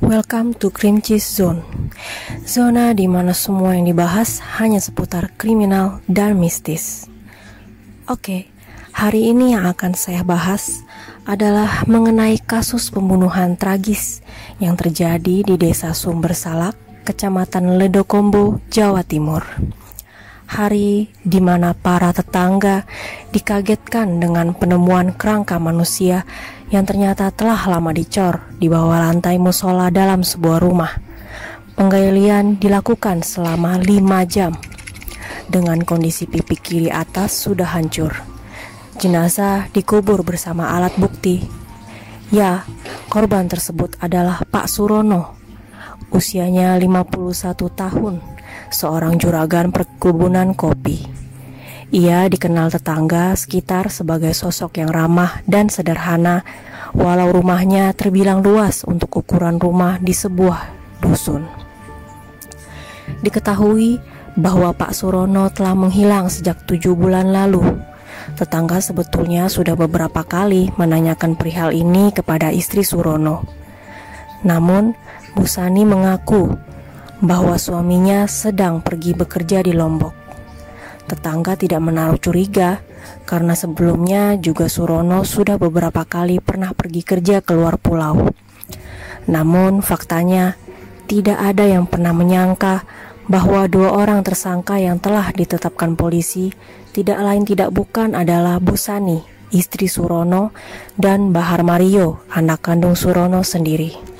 Welcome to Cream Cheese Zone. Zona di mana semua yang dibahas hanya seputar kriminal dan mistis. Oke, hari ini yang akan saya bahas adalah mengenai kasus pembunuhan tragis yang terjadi di desa Sumber Salak, Kecamatan Ledokombo, Jawa Timur hari di mana para tetangga dikagetkan dengan penemuan kerangka manusia yang ternyata telah lama dicor di bawah lantai musola dalam sebuah rumah. Penggalian dilakukan selama lima jam dengan kondisi pipi kiri atas sudah hancur. Jenazah dikubur bersama alat bukti. Ya, korban tersebut adalah Pak Surono. Usianya 51 tahun seorang juragan perkebunan kopi. Ia dikenal tetangga sekitar sebagai sosok yang ramah dan sederhana, walau rumahnya terbilang luas untuk ukuran rumah di sebuah dusun. Diketahui bahwa Pak Surono telah menghilang sejak tujuh bulan lalu. Tetangga sebetulnya sudah beberapa kali menanyakan perihal ini kepada istri Surono. Namun, Bu Sani mengaku bahwa suaminya sedang pergi bekerja di Lombok. Tetangga tidak menaruh curiga karena sebelumnya juga Surono sudah beberapa kali pernah pergi kerja keluar pulau. Namun faktanya tidak ada yang pernah menyangka bahwa dua orang tersangka yang telah ditetapkan polisi tidak lain tidak bukan adalah Busani, istri Surono, dan Bahar Mario, anak kandung Surono sendiri.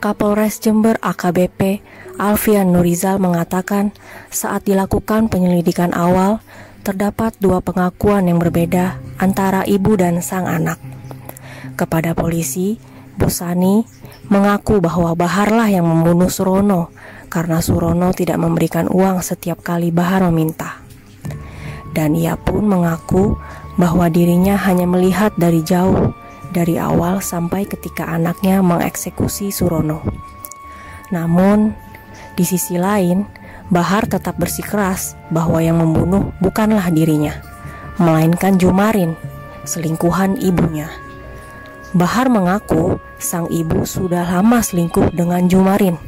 Kapolres Jember AKBP Alfian Nurizal mengatakan saat dilakukan penyelidikan awal terdapat dua pengakuan yang berbeda antara ibu dan sang anak. Kepada polisi, Busani mengaku bahwa Baharlah yang membunuh Surono karena Surono tidak memberikan uang setiap kali Bahar meminta. Dan ia pun mengaku bahwa dirinya hanya melihat dari jauh dari awal sampai ketika anaknya mengeksekusi Surono. Namun, di sisi lain, Bahar tetap bersikeras bahwa yang membunuh bukanlah dirinya, melainkan Jumarin, selingkuhan ibunya. Bahar mengaku sang ibu sudah lama selingkuh dengan Jumarin.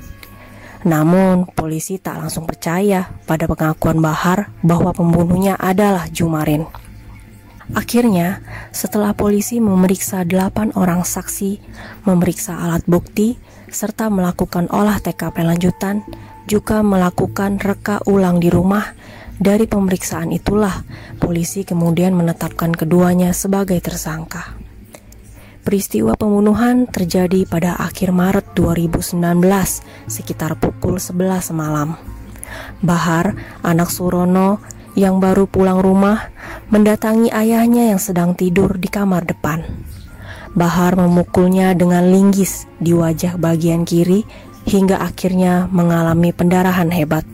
Namun, polisi tak langsung percaya pada pengakuan Bahar bahwa pembunuhnya adalah Jumarin. Akhirnya, setelah polisi memeriksa delapan orang saksi, memeriksa alat bukti, serta melakukan olah TKP lanjutan, juga melakukan reka ulang di rumah, dari pemeriksaan itulah polisi kemudian menetapkan keduanya sebagai tersangka. Peristiwa pembunuhan terjadi pada akhir Maret 2019 sekitar pukul 11 malam. Bahar, anak Surono, yang baru pulang rumah mendatangi ayahnya yang sedang tidur di kamar depan. Bahar memukulnya dengan linggis di wajah bagian kiri hingga akhirnya mengalami pendarahan hebat.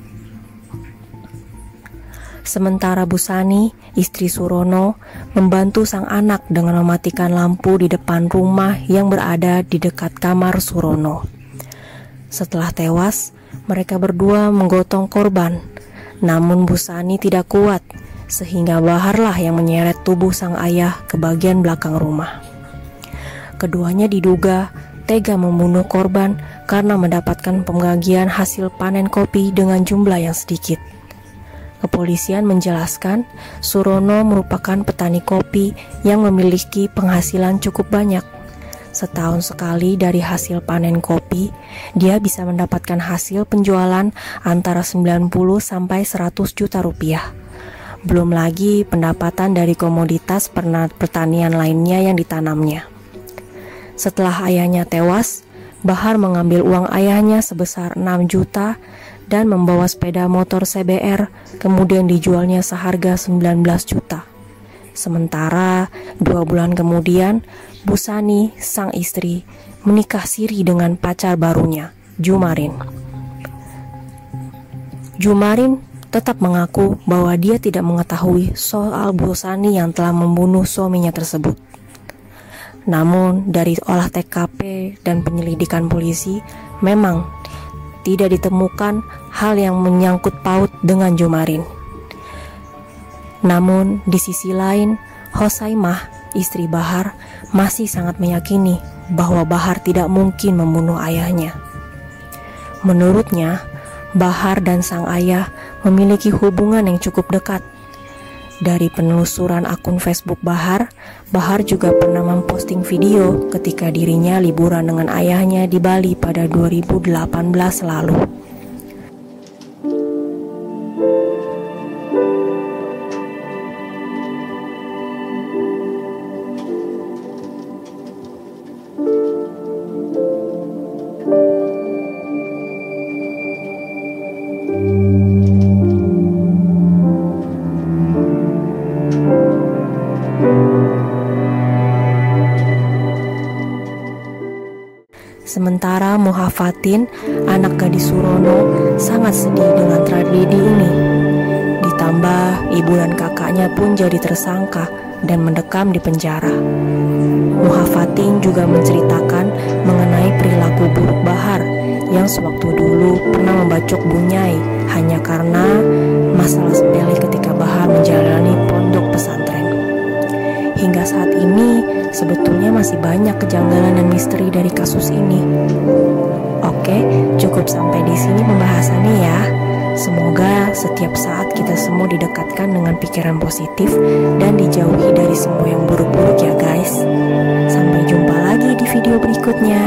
Sementara Busani, istri Surono, membantu sang anak dengan mematikan lampu di depan rumah yang berada di dekat kamar Surono. Setelah tewas, mereka berdua menggotong korban namun Busani tidak kuat, sehingga Baharlah yang menyeret tubuh sang ayah ke bagian belakang rumah. Keduanya diduga tega membunuh korban karena mendapatkan pembagian hasil panen kopi dengan jumlah yang sedikit. Kepolisian menjelaskan Surono merupakan petani kopi yang memiliki penghasilan cukup banyak Setahun sekali dari hasil panen kopi, dia bisa mendapatkan hasil penjualan antara 90 sampai 100 juta rupiah. Belum lagi pendapatan dari komoditas pertanian lainnya yang ditanamnya. Setelah ayahnya tewas, Bahar mengambil uang ayahnya sebesar 6 juta dan membawa sepeda motor CBR, kemudian dijualnya seharga 19 juta. Sementara dua bulan kemudian, Busani, sang istri, menikah siri dengan pacar barunya, Jumarin. Jumarin tetap mengaku bahwa dia tidak mengetahui soal Busani yang telah membunuh suaminya tersebut. Namun, dari olah TKP dan penyelidikan polisi, memang tidak ditemukan hal yang menyangkut paut dengan Jumarin. Namun, di sisi lain, Hosaimah, istri Bahar, masih sangat meyakini bahwa Bahar tidak mungkin membunuh ayahnya. Menurutnya, Bahar dan sang ayah memiliki hubungan yang cukup dekat. Dari penelusuran akun Facebook Bahar, Bahar juga pernah memposting video ketika dirinya liburan dengan ayahnya di Bali pada 2018 lalu. Sementara Muhafatin, anak gadis Surono, sangat sedih dengan tragedi ini. Ditambah ibu dan kakaknya pun jadi tersangka dan mendekam di penjara. Muhafatin juga menceritakan mengenai perilaku buruk Bahar yang sewaktu dulu pernah membacok Bunyai hanya karena masalah sepele ketika Bahar menjalani. Hingga saat ini, sebetulnya masih banyak kejanggalan dan misteri dari kasus ini. Oke, cukup sampai di sini pembahasannya ya. Semoga setiap saat kita semua didekatkan dengan pikiran positif dan dijauhi dari semua yang buruk-buruk ya guys. Sampai jumpa lagi di video berikutnya.